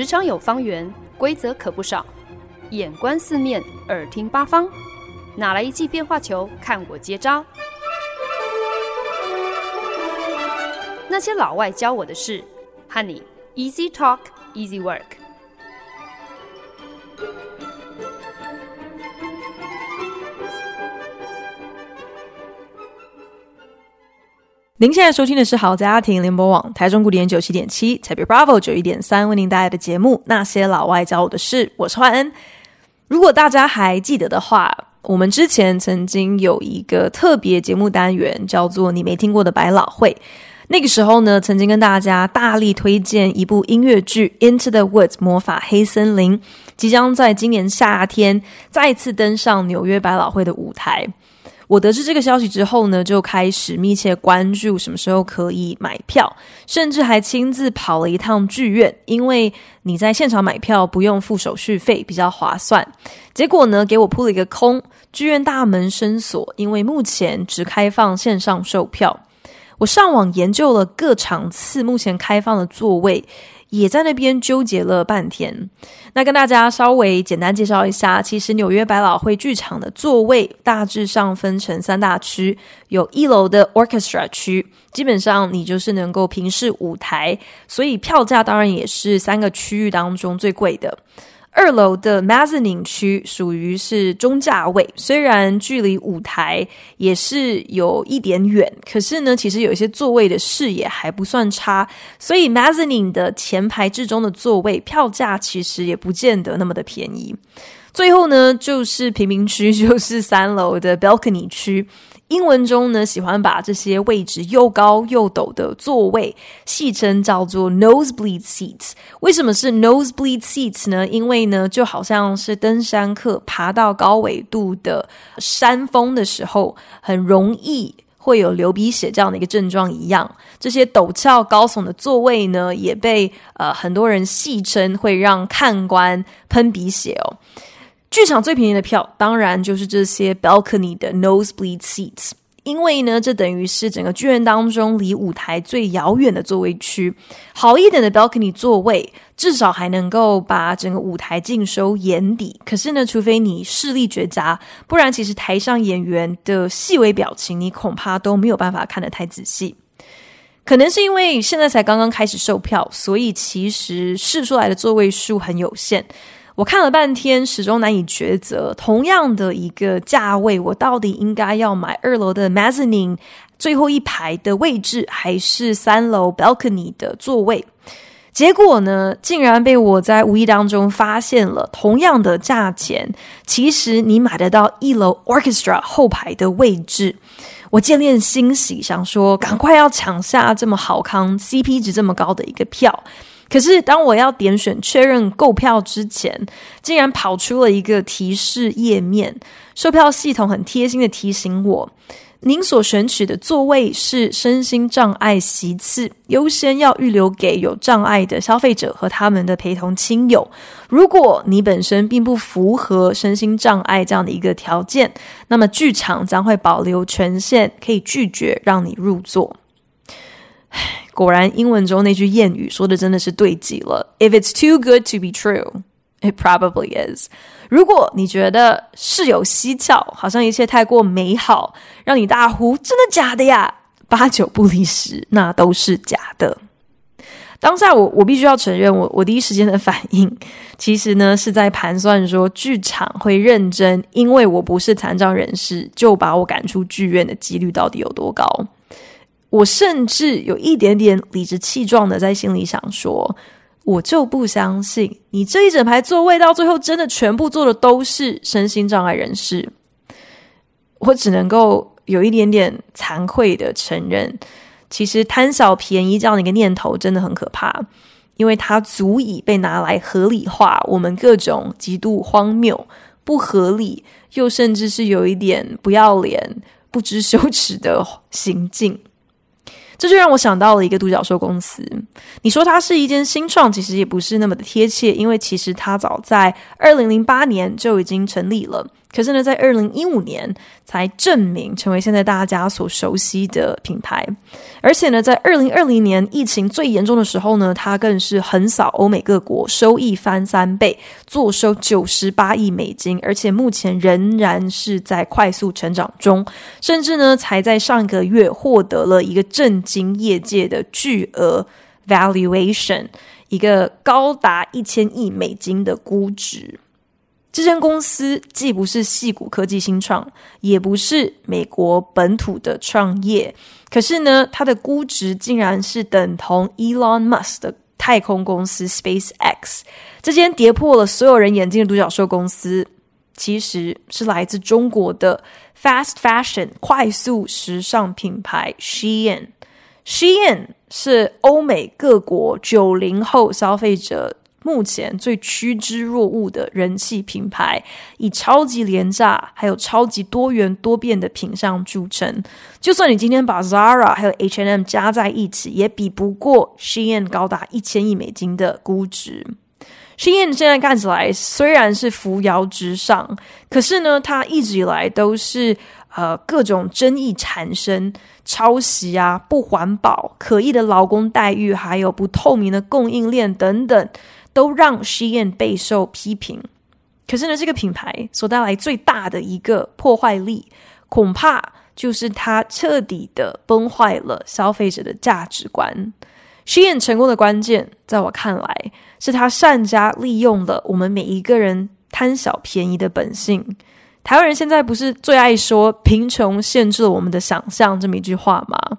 职场有方圆，规则可不少。眼观四面，耳听八方，哪来一记变化球？看我接招！那些老外教我的事，和你 Easy Talk Easy Work。您现在收听的是好家庭联播网台中古典九七点七，台北 Bravo 九一点三为您带来的节目《那些老外教我的事》，我是焕恩。如果大家还记得的话，我们之前曾经有一个特别节目单元，叫做“你没听过的百老汇”。那个时候呢，曾经跟大家大力推荐一部音乐剧《Into the Woods》魔法黑森林，即将在今年夏天再次登上纽约百老汇的舞台。我得知这个消息之后呢，就开始密切关注什么时候可以买票，甚至还亲自跑了一趟剧院，因为你在现场买票不用付手续费，比较划算。结果呢，给我扑了一个空，剧院大门深锁，因为目前只开放线上售票。我上网研究了各场次目前开放的座位。也在那边纠结了半天。那跟大家稍微简单介绍一下，其实纽约百老汇剧场的座位大致上分成三大区，有一楼的 Orchestra 区，基本上你就是能够平视舞台，所以票价当然也是三个区域当中最贵的。二楼的 Mezzanine 区属于是中价位，虽然距离舞台也是有一点远，可是呢，其实有一些座位的视野还不算差，所以 Mezzanine 的前排至中的座位票价其实也不见得那么的便宜。最后呢，就是平民区，就是三楼的 Balcony 区。英文中呢，喜欢把这些位置又高又陡的座位戏称叫做 nosebleed seats。为什么是 nosebleed seats 呢？因为呢，就好像是登山客爬到高纬度的山峰的时候，很容易会有流鼻血这样的一个症状一样。这些陡峭高耸的座位呢，也被呃很多人戏称会让看官喷鼻血哦。剧场最便宜的票，当然就是这些 balcony 的 nosebleed seats，因为呢，这等于是整个剧院当中离舞台最遥远的座位区。好一点的 balcony 座位，至少还能够把整个舞台尽收眼底。可是呢，除非你视力绝佳，不然其实台上演员的细微表情，你恐怕都没有办法看得太仔细。可能是因为现在才刚刚开始售票，所以其实试出来的座位数很有限。我看了半天，始终难以抉择。同样的一个价位，我到底应该要买二楼的 Mezzanine 最后一排的位置，还是三楼 Balcony 的座位？结果呢，竟然被我在无意当中发现了，同样的价钱，其实你买得到一楼 Orchestra 后排的位置。我见猎欣喜，想说赶快要抢下这么好康、CP 值这么高的一个票。可是，当我要点选确认购票之前，竟然跑出了一个提示页面。售票系统很贴心的提醒我：您所选取的座位是身心障碍席次，优先要预留给有障碍的消费者和他们的陪同亲友。如果你本身并不符合身心障碍这样的一个条件，那么剧场将会保留权限，可以拒绝让你入座。果然，英文中那句谚语说的真的是对极了。If it's too good to be true, it probably is。如果你觉得事有蹊跷，好像一切太过美好，让你大呼“真的假的呀”，八九不离十，那都是假的。当下我我必须要承认我，我我第一时间的反应，其实呢是在盘算说，剧场会认真，因为我不是残障人士，就把我赶出剧院的几率到底有多高？我甚至有一点点理直气壮的在心里想说，我就不相信你这一整排座位到最后真的全部坐的都是身心障碍人士。我只能够有一点点惭愧的承认，其实贪小便宜这样的一个念头真的很可怕，因为它足以被拿来合理化我们各种极度荒谬、不合理，又甚至是有一点不要脸、不知羞耻的行径。这就让我想到了一个独角兽公司。你说它是一间新创，其实也不是那么的贴切，因为其实它早在二零零八年就已经成立了。可是呢，在二零一五年才证明成为现在大家所熟悉的品牌，而且呢，在二零二零年疫情最严重的时候呢，它更是横扫欧美各国，收益翻三倍，坐收九十八亿美金，而且目前仍然是在快速成长中，甚至呢，才在上个月获得了一个震惊业界的巨额 valuation，一个高达一千亿美金的估值。这间公司既不是矽谷科技新创，也不是美国本土的创业，可是呢，它的估值竟然是等同 Elon Musk 的太空公司 SpaceX。这间跌破了所有人眼镜的独角兽公司，其实是来自中国的 Fast Fashion 快速时尚品牌 Shein。Shein 是欧美各国九零后消费者。目前最趋之若鹜的人气品牌，以超级廉价还有超级多元多变的品相著称。就算你今天把 Zara 还有 H&M 加在一起，也比不过 Shein 高达一千亿美金的估值。Shein 现在看起来虽然是扶摇直上，可是呢，它一直以来都是呃各种争议产生，抄袭啊、不环保、可疑的劳工待遇，还有不透明的供应链等等。都让 Shein 备受批评，可是呢，这个品牌所带来最大的一个破坏力，恐怕就是它彻底的崩坏了消费者的价值观。Shein 成功的关键，在我看来，是它善加利用了我们每一个人贪小便宜的本性。台湾人现在不是最爱说“贫穷限制了我们的想象”这么一句话吗？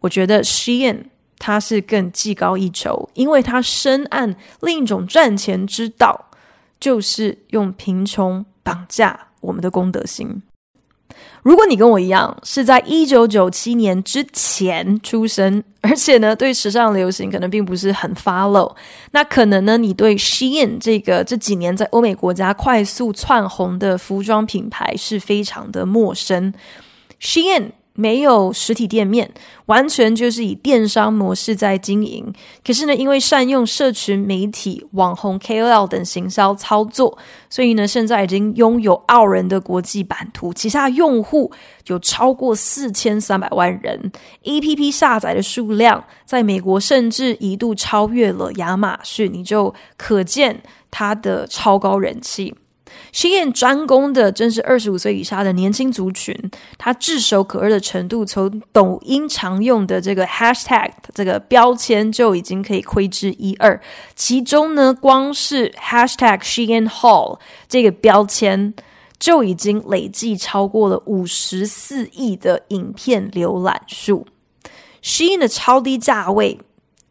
我觉得 Shein。他是更技高一筹，因为他深谙另一种赚钱之道，就是用贫穷绑架我们的公德心。如果你跟我一样是在一九九七年之前出生，而且呢，对时尚流行可能并不是很 follow，那可能呢，你对 Shein 这个这几年在欧美国家快速窜红的服装品牌是非常的陌生。Shein 没有实体店面，完全就是以电商模式在经营。可是呢，因为善用社群媒体、网红 KOL 等行销操作，所以呢，现在已经拥有傲人的国际版图，旗下用户有超过四千三百万人，APP 下载的数量在美国甚至一度超越了亚马逊，你就可见它的超高人气。Shein 专攻的正是二十五岁以下的年轻族群，它炙手可热的程度，从抖音常用的这个 hashtag 这个标签就已经可以窥知一二。其中呢，光是 hashtag Shein Hall 这个标签就已经累计超过了五十四亿的影片浏览数。Shein 的超低价位。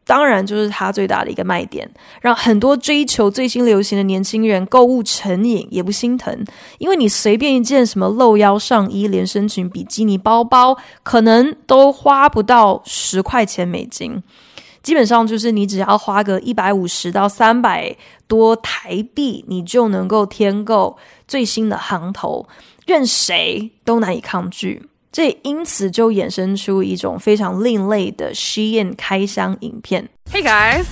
当然，就是它最大的一个卖点，让很多追求最新流行的年轻人购物成瘾也不心疼，因为你随便一件什么露腰上衣、连身裙、比基尼包包，可能都花不到十块钱美金，基本上就是你只要花个一百五十到三百多台币，你就能够添购最新的行头，任谁都难以抗拒。这因此就衍生出一种非常另类的 Shein 开箱影片。Hey guys,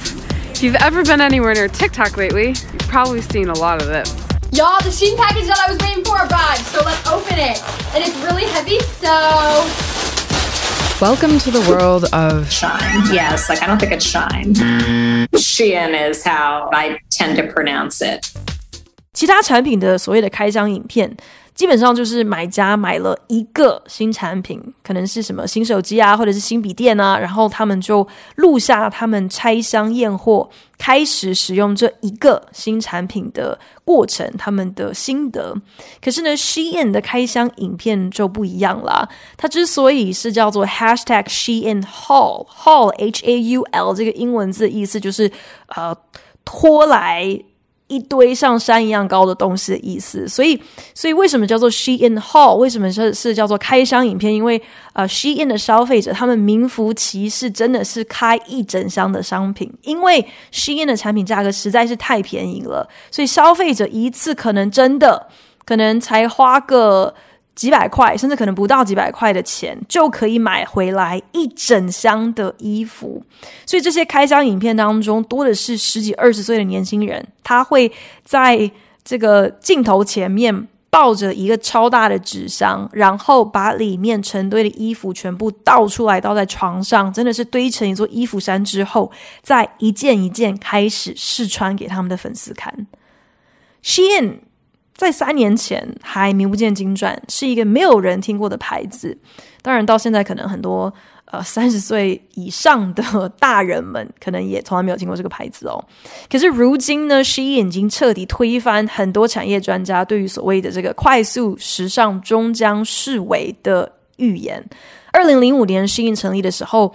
if you've ever been anywhere near TikTok lately, you've probably seen a lot of this. Y'all, the Shein package that I was waiting for arrived, so let's open it. And it's really heavy, so... Welcome to the world of shine. Yes, like I don't think it's shine. Shein is how I tend to pronounce it. 其他产品的所谓的开箱影片。 基本上就是买家买了一个新产品，可能是什么新手机啊，或者是新笔电啊，然后他们就录下他们拆箱验货、开始使用这一个新产品的过程，他们的心得。可是呢，Shein 的开箱影片就不一样啦。它之所以是叫做 Hashtag Shein Haul，Haul H A U L 这个英文字的意思就是呃拖来。一堆像山一样高的东西的意思，所以，所以为什么叫做 Shein Haul？为什么是是叫做开箱影片？因为呃，Shein 的消费者他们名副其实，真的是开一整箱的商品，因为 Shein 的产品价格实在是太便宜了，所以消费者一次可能真的可能才花个。几百块，甚至可能不到几百块的钱，就可以买回来一整箱的衣服。所以这些开箱影片当中，多的是十几二十岁的年轻人，他会在这个镜头前面抱着一个超大的纸箱，然后把里面成堆的衣服全部倒出来，倒在床上，真的是堆成一座衣服山之后，再一件一件开始试穿给他们的粉丝看。谢恩在三年前还名不见经传，是一个没有人听过的牌子。当然，到现在可能很多。呃，三十岁以上的大人们可能也从来没有听过这个牌子哦。可是如今呢，She 已经彻底推翻很多产业专家对于所谓的这个快速时尚终将式微的预言。二零零五年 She 成立的时候，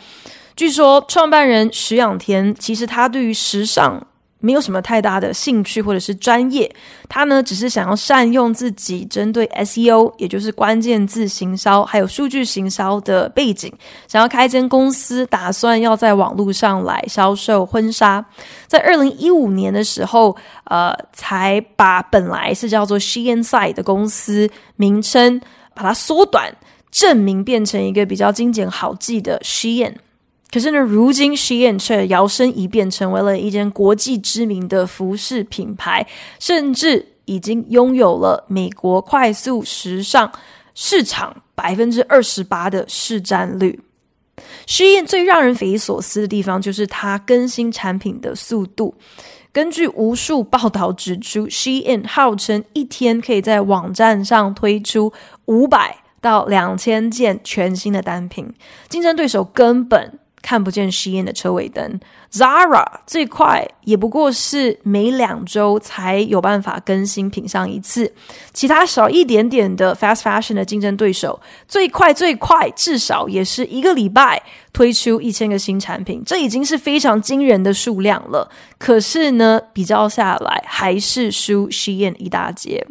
据说创办人徐仰天其实他对于时尚。没有什么太大的兴趣或者是专业，他呢只是想要善用自己针对 SEO，也就是关键字行销，还有数据行销的背景，想要开一间公司，打算要在网络上来销售婚纱。在二零一五年的时候，呃，才把本来是叫做 SheInside 的公司名称把它缩短，正名变成一个比较精简好记的 Shein。可是呢，如今 Shein 却摇身一变成为了一间国际知名的服饰品牌，甚至已经拥有了美国快速时尚市场百分之二十八的市占率。Shein 最让人匪夷所思的地方就是它更新产品的速度。根据无数报道指出，Shein 号称一天可以在网站上推出五百到两千件全新的单品，竞争对手根本。看不见 Shein 的车尾灯，Zara 最快也不过是每两周才有办法更新品项一次，其他少一点点的 Fast Fashion 的竞争对手，最快最快至少也是一个礼拜推出一千个新产品，这已经是非常惊人的数量了。可是呢，比较下来还是输 Shein 一大截。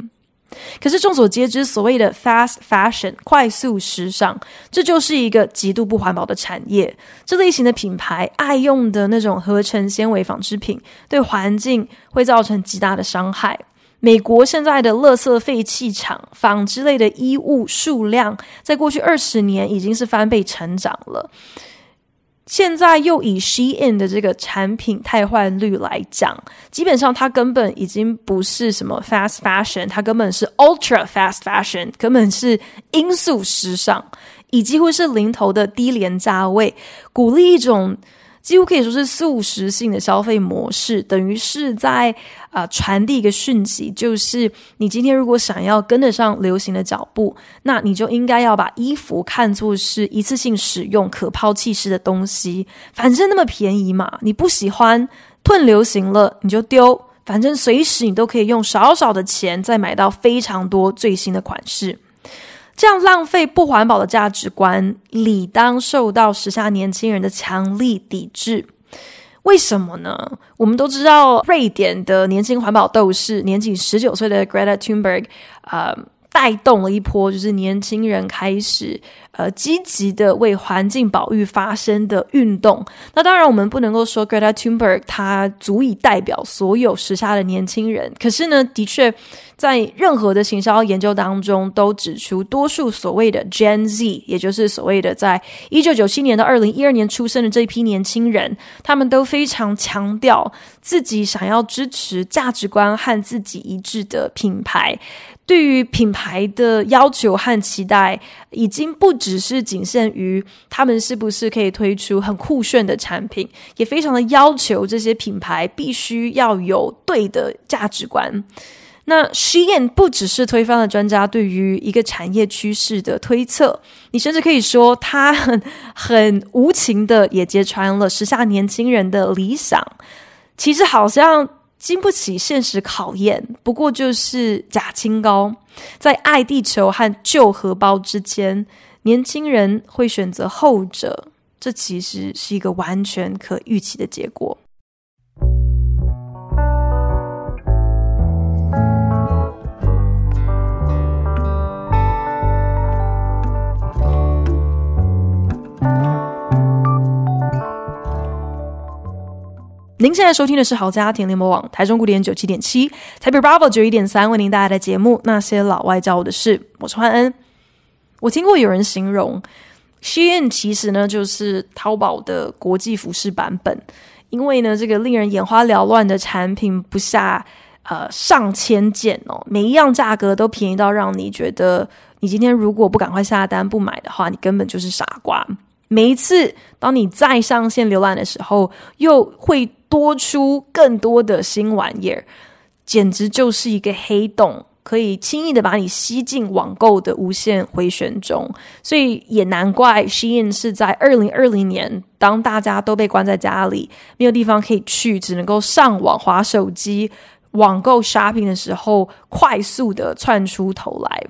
可是众所皆知，所谓的 fast fashion 快速时尚，这就是一个极度不环保的产业。这类型的品牌爱用的那种合成纤维纺织品，对环境会造成极大的伤害。美国现在的垃圾废弃厂纺织类的衣物数量，在过去二十年已经是翻倍成长了。现在又以 Shein 的这个产品汰换率来讲，基本上它根本已经不是什么 fast fashion，它根本是 ultra fast fashion，根本是音速时尚，以几乎是零头的低廉价位，鼓励一种。几乎可以说是速食性的消费模式，等于是在啊、传递一个讯息，就是你今天如果想要跟得上流行的脚步，那你就应该要把衣服看作是一次性使用、可抛弃式的东西，反正那么便宜嘛，你不喜欢，褪流行了你就丢，反正随时你都可以用少少的钱再买到非常多最新的款式。这样浪费不环保的价值观，理当受到时下年轻人的强力抵制。为什么呢？我们都知道，瑞典的年轻环保斗士，年仅十九岁的 Greta Thunberg，呃，带动了一波，就是年轻人开始呃积极的为环境保育发声的运动。那当然，我们不能够说 Greta Thunberg 她足以代表所有时下的年轻人。可是呢，的确。在任何的行销研究当中，都指出，多数所谓的 Gen Z，也就是所谓的在一九九七年到二零一二年出生的这一批年轻人，他们都非常强调自己想要支持价值观和自己一致的品牌。对于品牌的要求和期待，已经不只是仅限于他们是不是可以推出很酷炫的产品，也非常的要求这些品牌必须要有对的价值观。那 Shein 不只是推翻了专家对于一个产业趋势的推测，你甚至可以说，他很很无情的也揭穿了时下年轻人的理想，其实好像经不起现实考验，不过就是假清高，在爱地球和旧荷包之间，年轻人会选择后者，这其实是一个完全可预期的结果。您现在收听的是好家庭联播网台中古典九七点七，台北 Bravo 九一点三为您带来的节目《那些老外教我的事》，我是焕恩。我听过有人形容，Shein 其实呢就是淘宝的国际服饰版本，因为呢这个令人眼花缭乱的产品不下呃上千件哦，每一样价格都便宜到让你觉得，你今天如果不赶快下单不买的话，你根本就是傻瓜。每一次当你再上线浏览的时候，又会多出更多的新玩意儿，简直就是一个黑洞。可以轻易的把你吸进网购的无限回旋中，所以也难怪 Shein 是在二零二零年，当大家都被关在家里，没有地方可以去，只能够上网、划手机、网购 shopping 的时候，快速的窜出头来。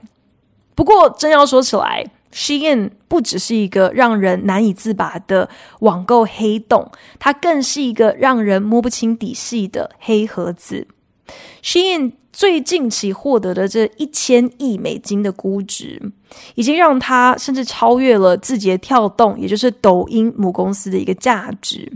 不过，真要说起来，Shein 不只是一个让人难以自拔的网购黑洞，它更是一个让人摸不清底细的黑盒子。Shein 最近期获得的这一千亿美金的估值，已经让它甚至超越了字节跳动，也就是抖音母公司的一个价值。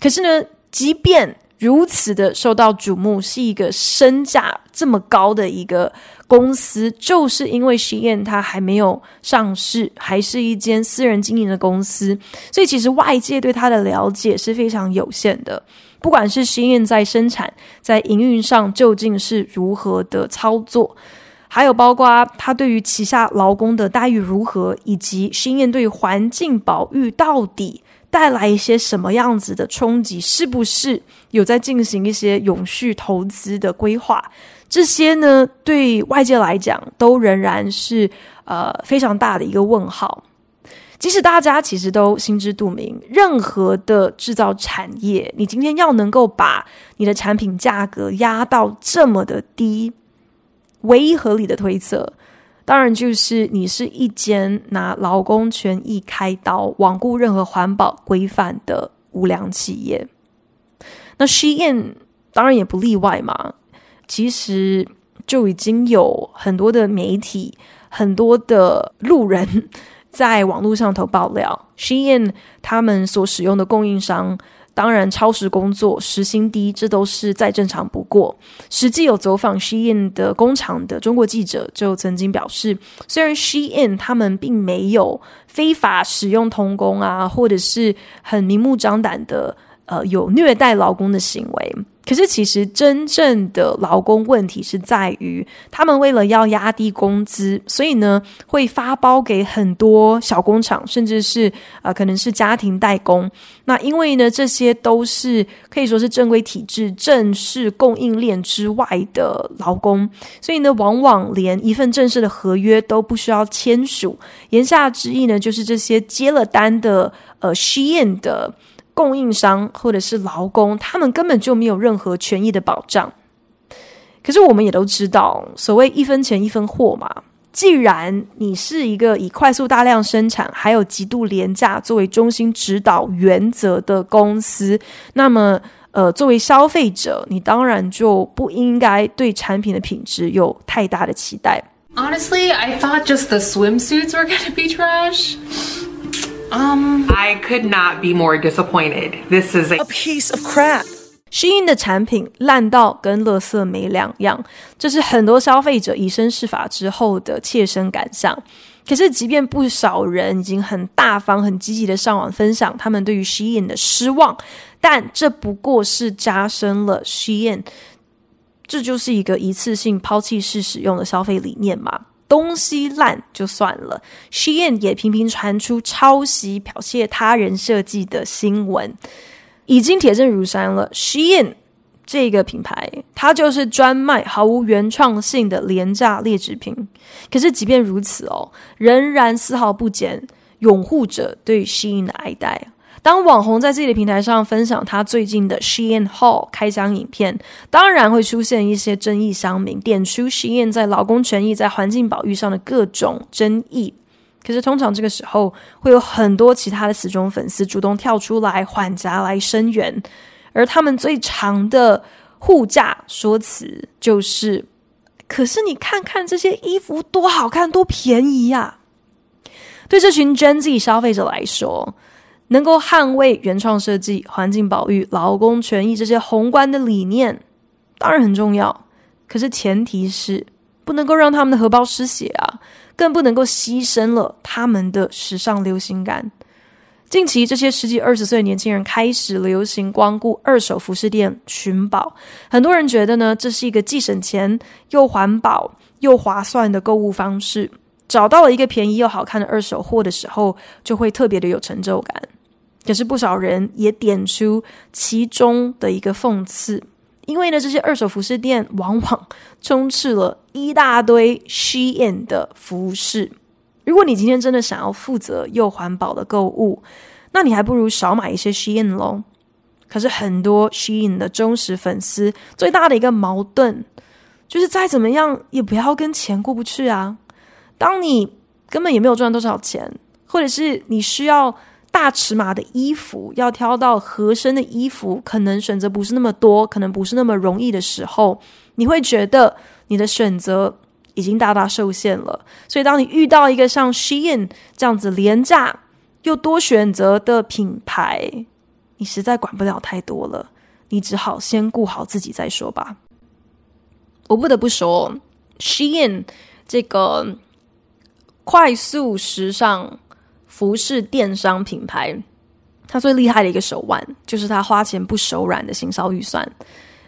可是呢，即便如此的受到瞩目，是一个身价这么高的一个公司，就是因为 Shein 它还没有上市，还是一间私人经营的公司，所以其实外界对它的了解是非常有限的。不管是新燕在生产、在营运上究竟是如何的操作，还有包括他对于旗下劳工的待遇如何，以及新燕对于环境保育到底带来一些什么样子的冲击，是不是有在进行一些永续投资的规划？这些呢，对外界来讲都仍然是呃非常大的一个问号。即使大家其实都心知肚明，任何的制造产业，你今天要能够把你的产品价格压到这么的低，唯一合理的推测，当然就是你是一间拿劳工权益开刀、罔顾任何环保规范的无良企业。那 Shein 当然也不例外嘛。其实就已经有很多的媒体、很多的路人。在网络上头爆料，Shein 他们所使用的供应商，当然超时工作、时薪低，这都是再正常不过。实际有走访 Shein 的工厂的中国记者就曾经表示，虽然 Shein 他们并没有非法使用童工啊，或者是很明目张胆的呃有虐待劳工的行为。可是，其实真正的劳工问题是在于，他们为了要压低工资，所以呢，会发包给很多小工厂，甚至是、呃，可能是家庭代工。那因为呢，这些都是可以说是正规体制、正式供应链之外的劳工，所以呢，往往连一份正式的合约都不需要签署。言下之意呢，就是这些接了单的呃失业的。供应商或者是劳工，他们根本就没有任何权益的保障。可是我们也都知道，所谓一分钱一分货嘛。既然你是一个以快速大量生产，还有极度廉价作为中心指导原则的公司，那么呃，作为消费者，你当然就不应该对产品的品质有太大的期待。Honestly, I thought just the swimsuits were gonna be trash. Um, I could not be more disappointed. This is a, a piece of crap. Shein 的产品烂到跟垃圾没两样，这是很多消费者以身试法之后的切身感想。可是，即便不少人已经很大方、很积极的上网分享他们对于 Shein 的失望，但这不过是加深了 Shein，这就是一个一次性抛弃式使用的消费理念嘛。东西烂就算了，Shein 也频频传出抄袭、剽窃他人设计的新闻，已经铁证如山了。Shein 这个品牌，它就是专卖毫无原创性的廉价劣质品。可是，即便如此哦，仍然丝毫不减拥护者对 Shein 的爱戴。当网红在自己的平台上分享他最近的 Shein Haul 开箱影片，当然会出现一些争议乡民，点出 Shein 在劳工权益、在环境保育上的各种争议。可是通常这个时候，会有很多其他的死忠粉丝主动跳出来缓颊来声援，而他们最长的护驾说辞就是：“可是你看看这些衣服多好看，多便宜呀！”对这群 Gen Z 消费者来说，能够捍卫原创设计、环境保育、劳工权益这些宏观的理念，当然很重要。可是前提是不能够让他们的荷包失血啊，更不能够牺牲了他们的时尚流行感。近期，这些十几二十岁的年轻人开始流行光顾二手服饰店寻宝。很多人觉得呢，这是一个既省钱又环保又划算的购物方式。找到了一个便宜又好看的二手货的时候，就会特别的有成就感。可是不少人也点出其中的一个讽刺，因为呢，这些二手服饰店往往充斥了一大堆 Shein 的服饰。如果你今天真的想要负责又环保的购物，那你还不如少买一些 Shein 喽。可是很多 Shein 的忠实粉丝最大的一个矛盾，就是再怎么样也不要跟钱过不去啊。当你根本也没有赚多少钱，或者是你需要大尺码的衣服，要挑到合身的衣服，可能选择不是那么多，可能不是那么容易的时候，你会觉得你的选择。已经大大受限了，所以当你遇到一个像 Shein 这样子廉价又多选择的品牌，你实在管不了太多了，你只好先顾好自己再说吧。我不得不说，Shein 这个快速时尚服饰电商品牌，它最厉害的一个手腕，就是它花钱不手软的行销预算。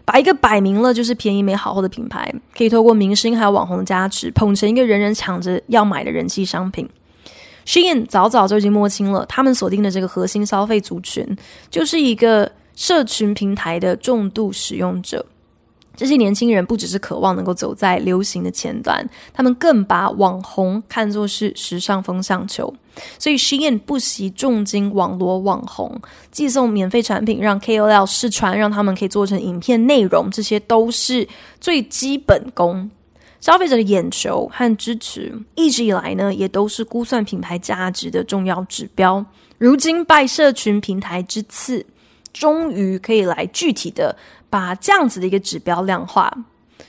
把一个摆明了就是便宜没好货的品牌，可以透过明星还有网红的加持，捧成一个人人抢着要买的人气商品。Shein 早早就已经摸清了，他们锁定的这个核心消费族群，就是一个社群平台的重度使用者。这些年轻人不只是渴望能够走在流行的前端，他们更把网红看作是时尚风向球。所以，Shein 不惜重金网罗网红，寄送免费产品，让 KOL 试穿，让他们可以做成影片内容，这些都是最基本功。消费者的眼球和支持，一直以来呢，也都是估算品牌价值的重要指标。如今拜社群平台之赐，终于可以来具体的。把这样子的一个指标量化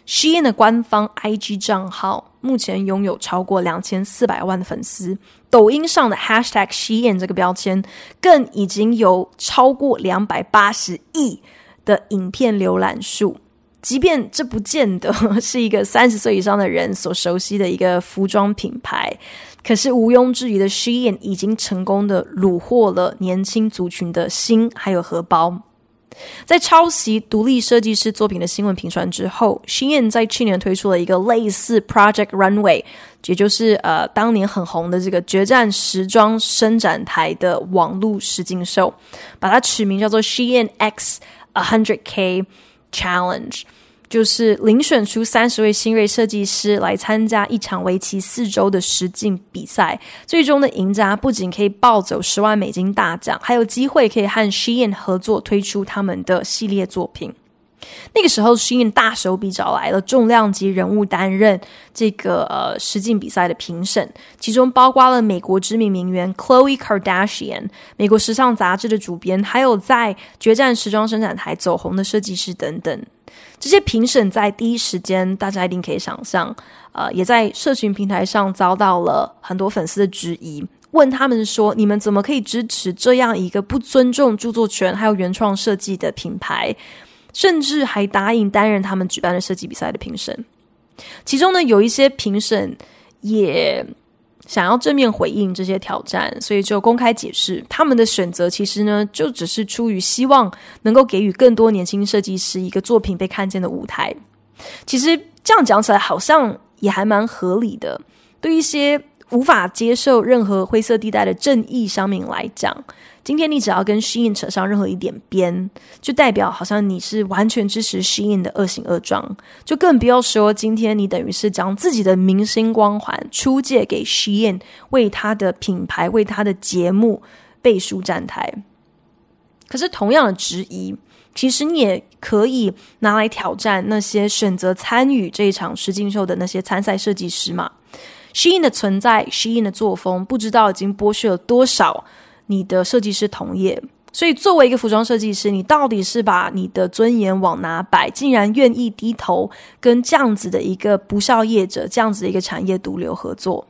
，Shein 的官方 IG 账号目前拥有超过两千四百万的粉丝，抖音上的 Hashtag Shein 这个标签更已经有超过两百八十亿的影片浏览数。即便这不见得是一个三十岁以上的人所熟悉的一个服装品牌，可是毋庸置疑的，Shein 已经成功的虏获了年轻族群的心还有荷包。在抄袭独立设计师作品的新闻频传之后，Shein 在去年推出了一个类似 Project Runway，也就是呃当年很红的这个决战时装伸展台的网络实境秀，把它取名叫做 Shein X 100K Challenge。就是遴选出三十位新锐设计师来参加一场为期四周的实境比赛，最终的赢家不仅可以抱走十万美金大奖，还有机会可以和 Shein 合作推出他们的系列作品。那个时候，Shein 大手笔找来了重量级人物担任这个呃实境比赛的评审，其中包括了美国知名名媛 Khloe Kardashian、美国时尚杂志的主编，还有在决战时装伸展台走红的设计师等等。这些评审在第一时间，大家一定可以想象，呃，也在社群平台上遭到了很多粉丝的质疑，问他们说：“你们怎么可以支持这样一个不尊重著作权还有原创设计的品牌？”甚至还答应担任他们举办的设计比赛的评审。其中呢，有一些评审也。想要正面回应这些挑战，所以就公开解释他们的选择。其实呢，就只是出于希望能够给予更多年轻设计师一个作品被看见的舞台。其实这样讲起来，好像也还蛮合理的。对一些无法接受任何灰色地带的正义商民来讲。今天你只要跟 Shein 扯上任何一点边，就代表好像你是完全支持 Shein 的恶行恶状，就更不要说今天你等于是将自己的明星光环出借给 Shein，为他的品牌、为他的节目背书站台。可是同样的质疑，其实你也可以拿来挑战那些选择参与这一场实境秀的那些参赛设计师嘛？Shein 的存在，Shein 的作风，不知道已经剥削了多少。你的设计师同业，所以作为一个服装设计师，你到底是把你的尊严往哪摆？竟然愿意低头跟这样子的一个不肖业者，这样子的一个产业毒瘤合作？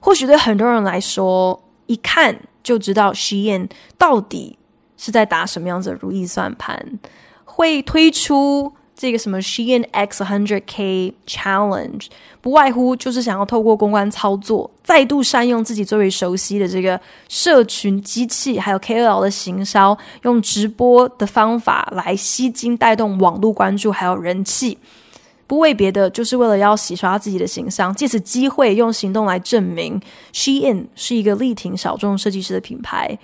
或许对很多人来说，一看就知道 Shein 到底是在打什么样子的如意算盘，会推出这个什么 Shein X 100K Challenge，不外乎就是想要透过公关操作，再度善用自己最为熟悉的这个社群机器，还有 KOL 的行销，用直播的方法来吸金，带动网络关注，还有人气。不为别的，就是为了要洗刷自己的形象，借此机会用行动来证明 Shein 是一个力挺小众设计师的品牌。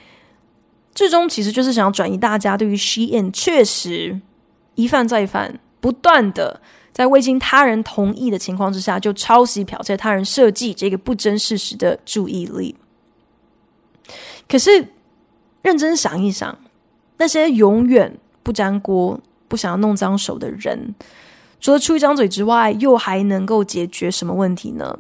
最终其实就是想要转移大家对于 Shein 确实一犯再犯。不断的在未经他人同意的情况之下，就抄袭剽窃他人设计这个不争事实的注意力。可是认真想一想，那些永远不沾锅、不想要弄脏手的人，除了出一张嘴之外，又还能够解决什么问题呢？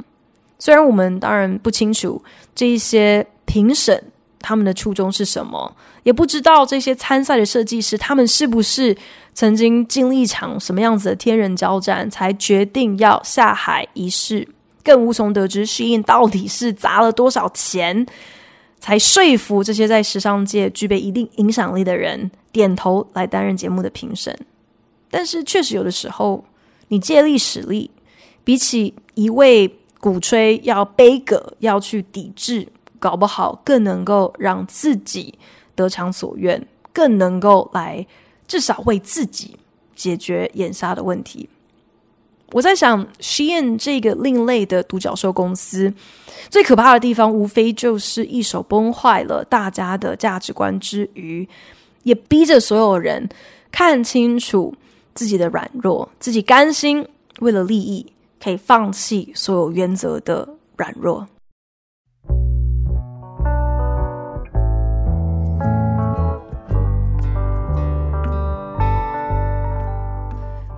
虽然我们当然不清楚这一些评审他们的初衷是什么，也不知道这些参赛的设计师他们是不是。曾经经历一场什么样子的天人交战，才决定要下海一试？更无从得知 Shein 到底是砸了多少钱，才说服这些在时尚界具备一定影响力的人点头来担任节目的评审。但是，确实有的时候，你借力使力，比起一味鼓吹要杯葛、要去抵制，搞不好更能够让自己得偿所愿，更能够来。至少为自己解决眼下的问题。我在想，Shein 这个另类的独角兽公司，最可怕的地方，无非就是一手崩坏了大家的价值观之余，也逼着所有人看清楚自己的软弱，自己甘心为了利益可以放弃所有原则的软弱。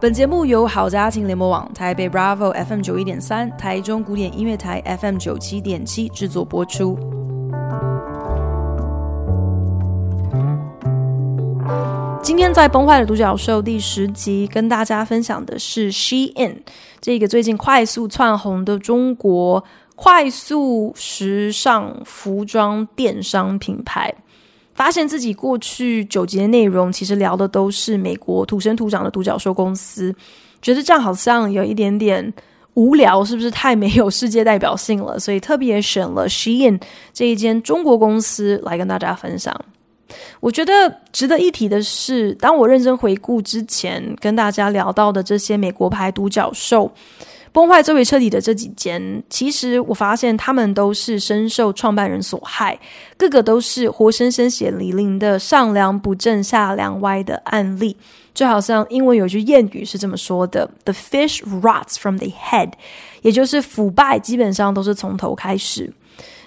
本节目由好家庭联播网、台北 Bravo FM 九一点三、台中古典音乐台 FM 九七点七制作播出。今天在《崩坏的独角兽》第十集，跟大家分享的是 Shein 这个最近快速窜红的中国快速时尚服装电商品牌。发现自己过去九集的内容，其实聊的都是美国土生土长的独角兽公司，觉得这样好像有一点点无聊，是不是太没有世界代表性了？所以特别选了 Shein 这一间中国公司来跟大家分享。我觉得值得一提的是，当我认真回顾之前跟大家聊到的这些美国牌独角兽。崩坏最为彻底的这几间，其实我发现他们都是深受创办人所害，个个都是活生生血淋淋的上梁不正下梁歪的案例。就好像英文有句谚语是这么说的：“The fish rots from the head”，也就是腐败基本上都是从头开始。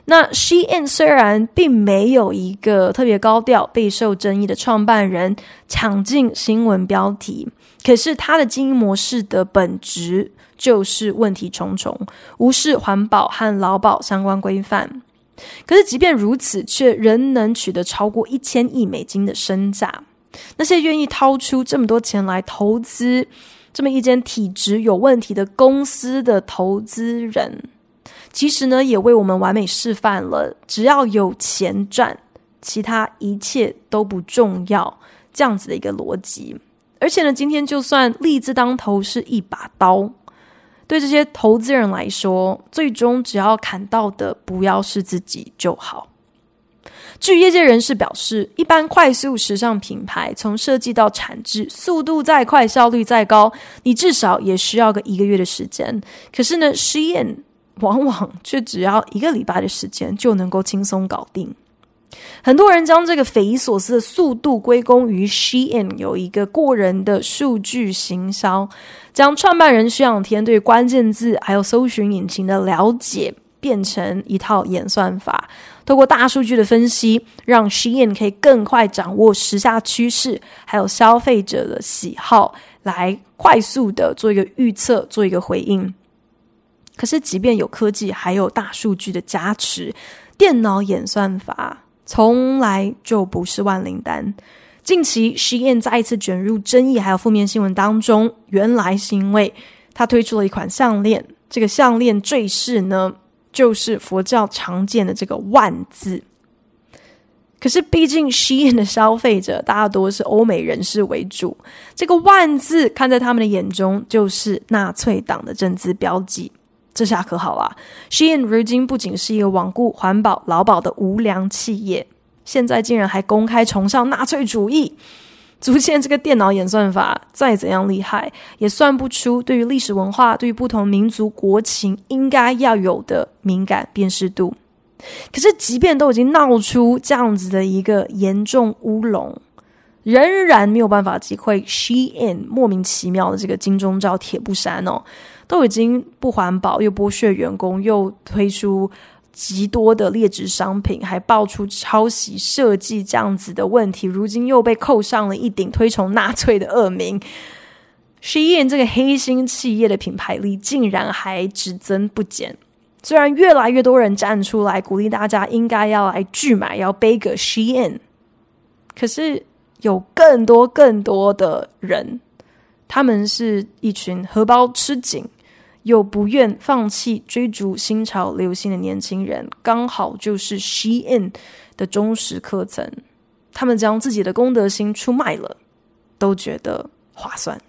那 Shein 虽然并没有一个特别高调、备受争议的创办人抢进新闻标题，可是他的经营模式的本质。就是问题重重，无视环保和劳保相关规范。可是，即便如此，却仍能取得超过一千亿美金的身价。那些愿意掏出这么多钱来投资这么一间体质有问题的公司的投资人，其实呢，也为我们完美示范了：只要有钱赚，其他一切都不重要。这样子的一个逻辑。而且呢，今天就算利字当头是一把刀。对这些投资人来说，最终只要砍到的不要是自己就好。据业界人士表示，一般快速时尚品牌从设计到产制，速度再快，效率再高，你至少也需要个一个月的时间。可是呢，Shein 往往却只要一个礼拜的时间就能够轻松搞定。很多人将这个匪夷所思的速度归功于 Shein 有一个过人的数据行销，将创办人徐仰天对关键字还有搜寻引擎的了解变成一套演算法，透过大数据的分析，让 Shein 可以更快掌握时下趋势，还有消费者的喜好，来快速的做一个预测，做一个回应。可是，即便有科技，还有大数据的加持，电脑演算法。从来就不是万灵丹。近期，Shein 再一次卷入争议还有负面新闻当中，原来是因为他推出了一款项链。这个项链坠饰呢，就是佛教常见的这个万字。可是毕竟 Shein 的消费者大多是欧美人士为主，这个万字看在他们的眼中就是纳粹党的政治标记。这下可好啦，Shein 如今不仅是一个罔顾环保劳保的无良企业，现在竟然还公开崇尚纳粹主义。足见这个电脑演算法再怎样厉害，也算不出对于历史文化、对于不同民族国情应该要有的敏感辨识度。可是，即便都已经闹出这样子的一个严重乌龙，仍然没有办法击溃 Shein 莫名其妙的这个金钟罩铁布衫哦。都已经不环保，又剥削员工，又推出极多的劣质商品，还爆出抄袭设计这样子的问题，如今又被扣上了一顶推崇纳粹的恶名。Shein 这个黑心企业的品牌力竟然还只增不减。虽然越来越多人站出来鼓励大家应该要来拒买，要背个 Shein，可是有更多更多的人，他们是一群荷包吃紧。又不愿放弃追逐新潮流行的年轻人，刚好就是 Shein 的忠实客层。他们将自己的公德心出卖了，都觉得划算。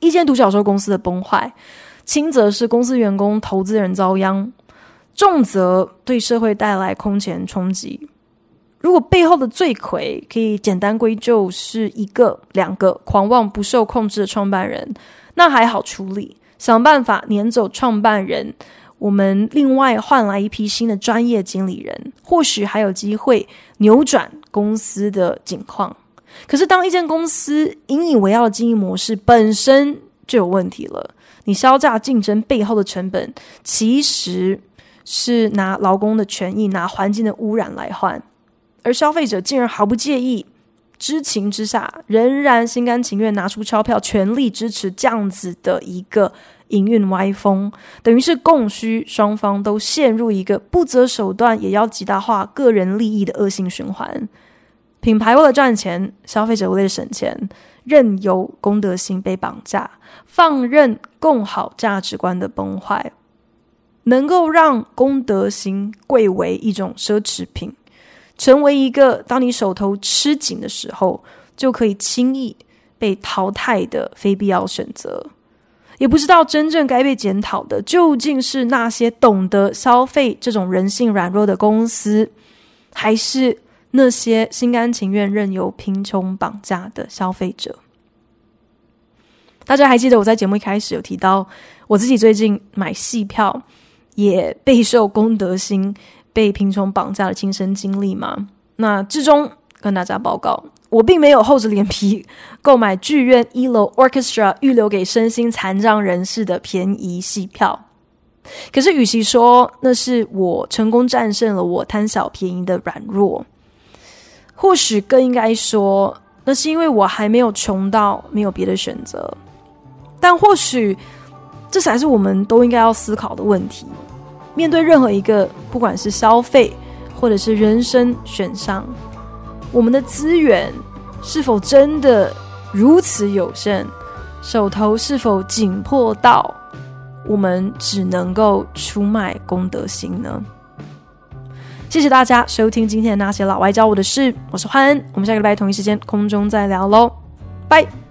一间独角兽公司的崩坏，轻则是公司员工、投资人遭殃，重则对社会带来空前冲击。如果背后的罪魁可以简单归咎是一个、两个狂妄不受控制的创办人，那还好处理。想办法撵走创办人，我们另外换来一批新的专业经理人，或许还有机会扭转公司的境况。可是，当一间公司引以为傲的经营模式本身就有问题了，你削价竞争背后的成本，其实是拿劳工的权益、拿环境的污染来换，而消费者竟然毫不介意。知情之下，仍然心甘情愿拿出钞票，全力支持这样子的一个营运歪风，等于是供需双方都陷入一个不择手段也要极大化个人利益的恶性循环。品牌为了赚钱，消费者为了省钱，任由公德心被绑架，放任共好价值观的崩坏，能够让公德心贵为一种奢侈品。成为一个当你手头吃紧的时候，就可以轻易被淘汰的非必要选择，也不知道真正该被检讨的究竟是那些懂得消费这种人性软弱的公司，还是那些心甘情愿任由贫穷绑架的消费者。大家还记得我在节目一开始有提到，我自己最近买戏票也备受公德心。被贫穷绑架的亲身经历吗？那之中跟大家报告，我并没有厚着脸皮购买剧院一楼 Orchestra 预留给身心残障人士的便宜戏票。可是，与其说那是我成功战胜了我贪小便宜的软弱，或许更应该说，那是因为我还没有穷到没有别的选择。但或许，这才是我们都应该要思考的问题。面对任何一个，不管是消费或者是人生选项，我们的资源是否真的如此有限？手头是否紧迫到我们只能够出卖公德心呢？谢谢大家收听今天的那些老外教我的事，我是欢恩，我们下个礼拜同一时间空中再聊喽，拜。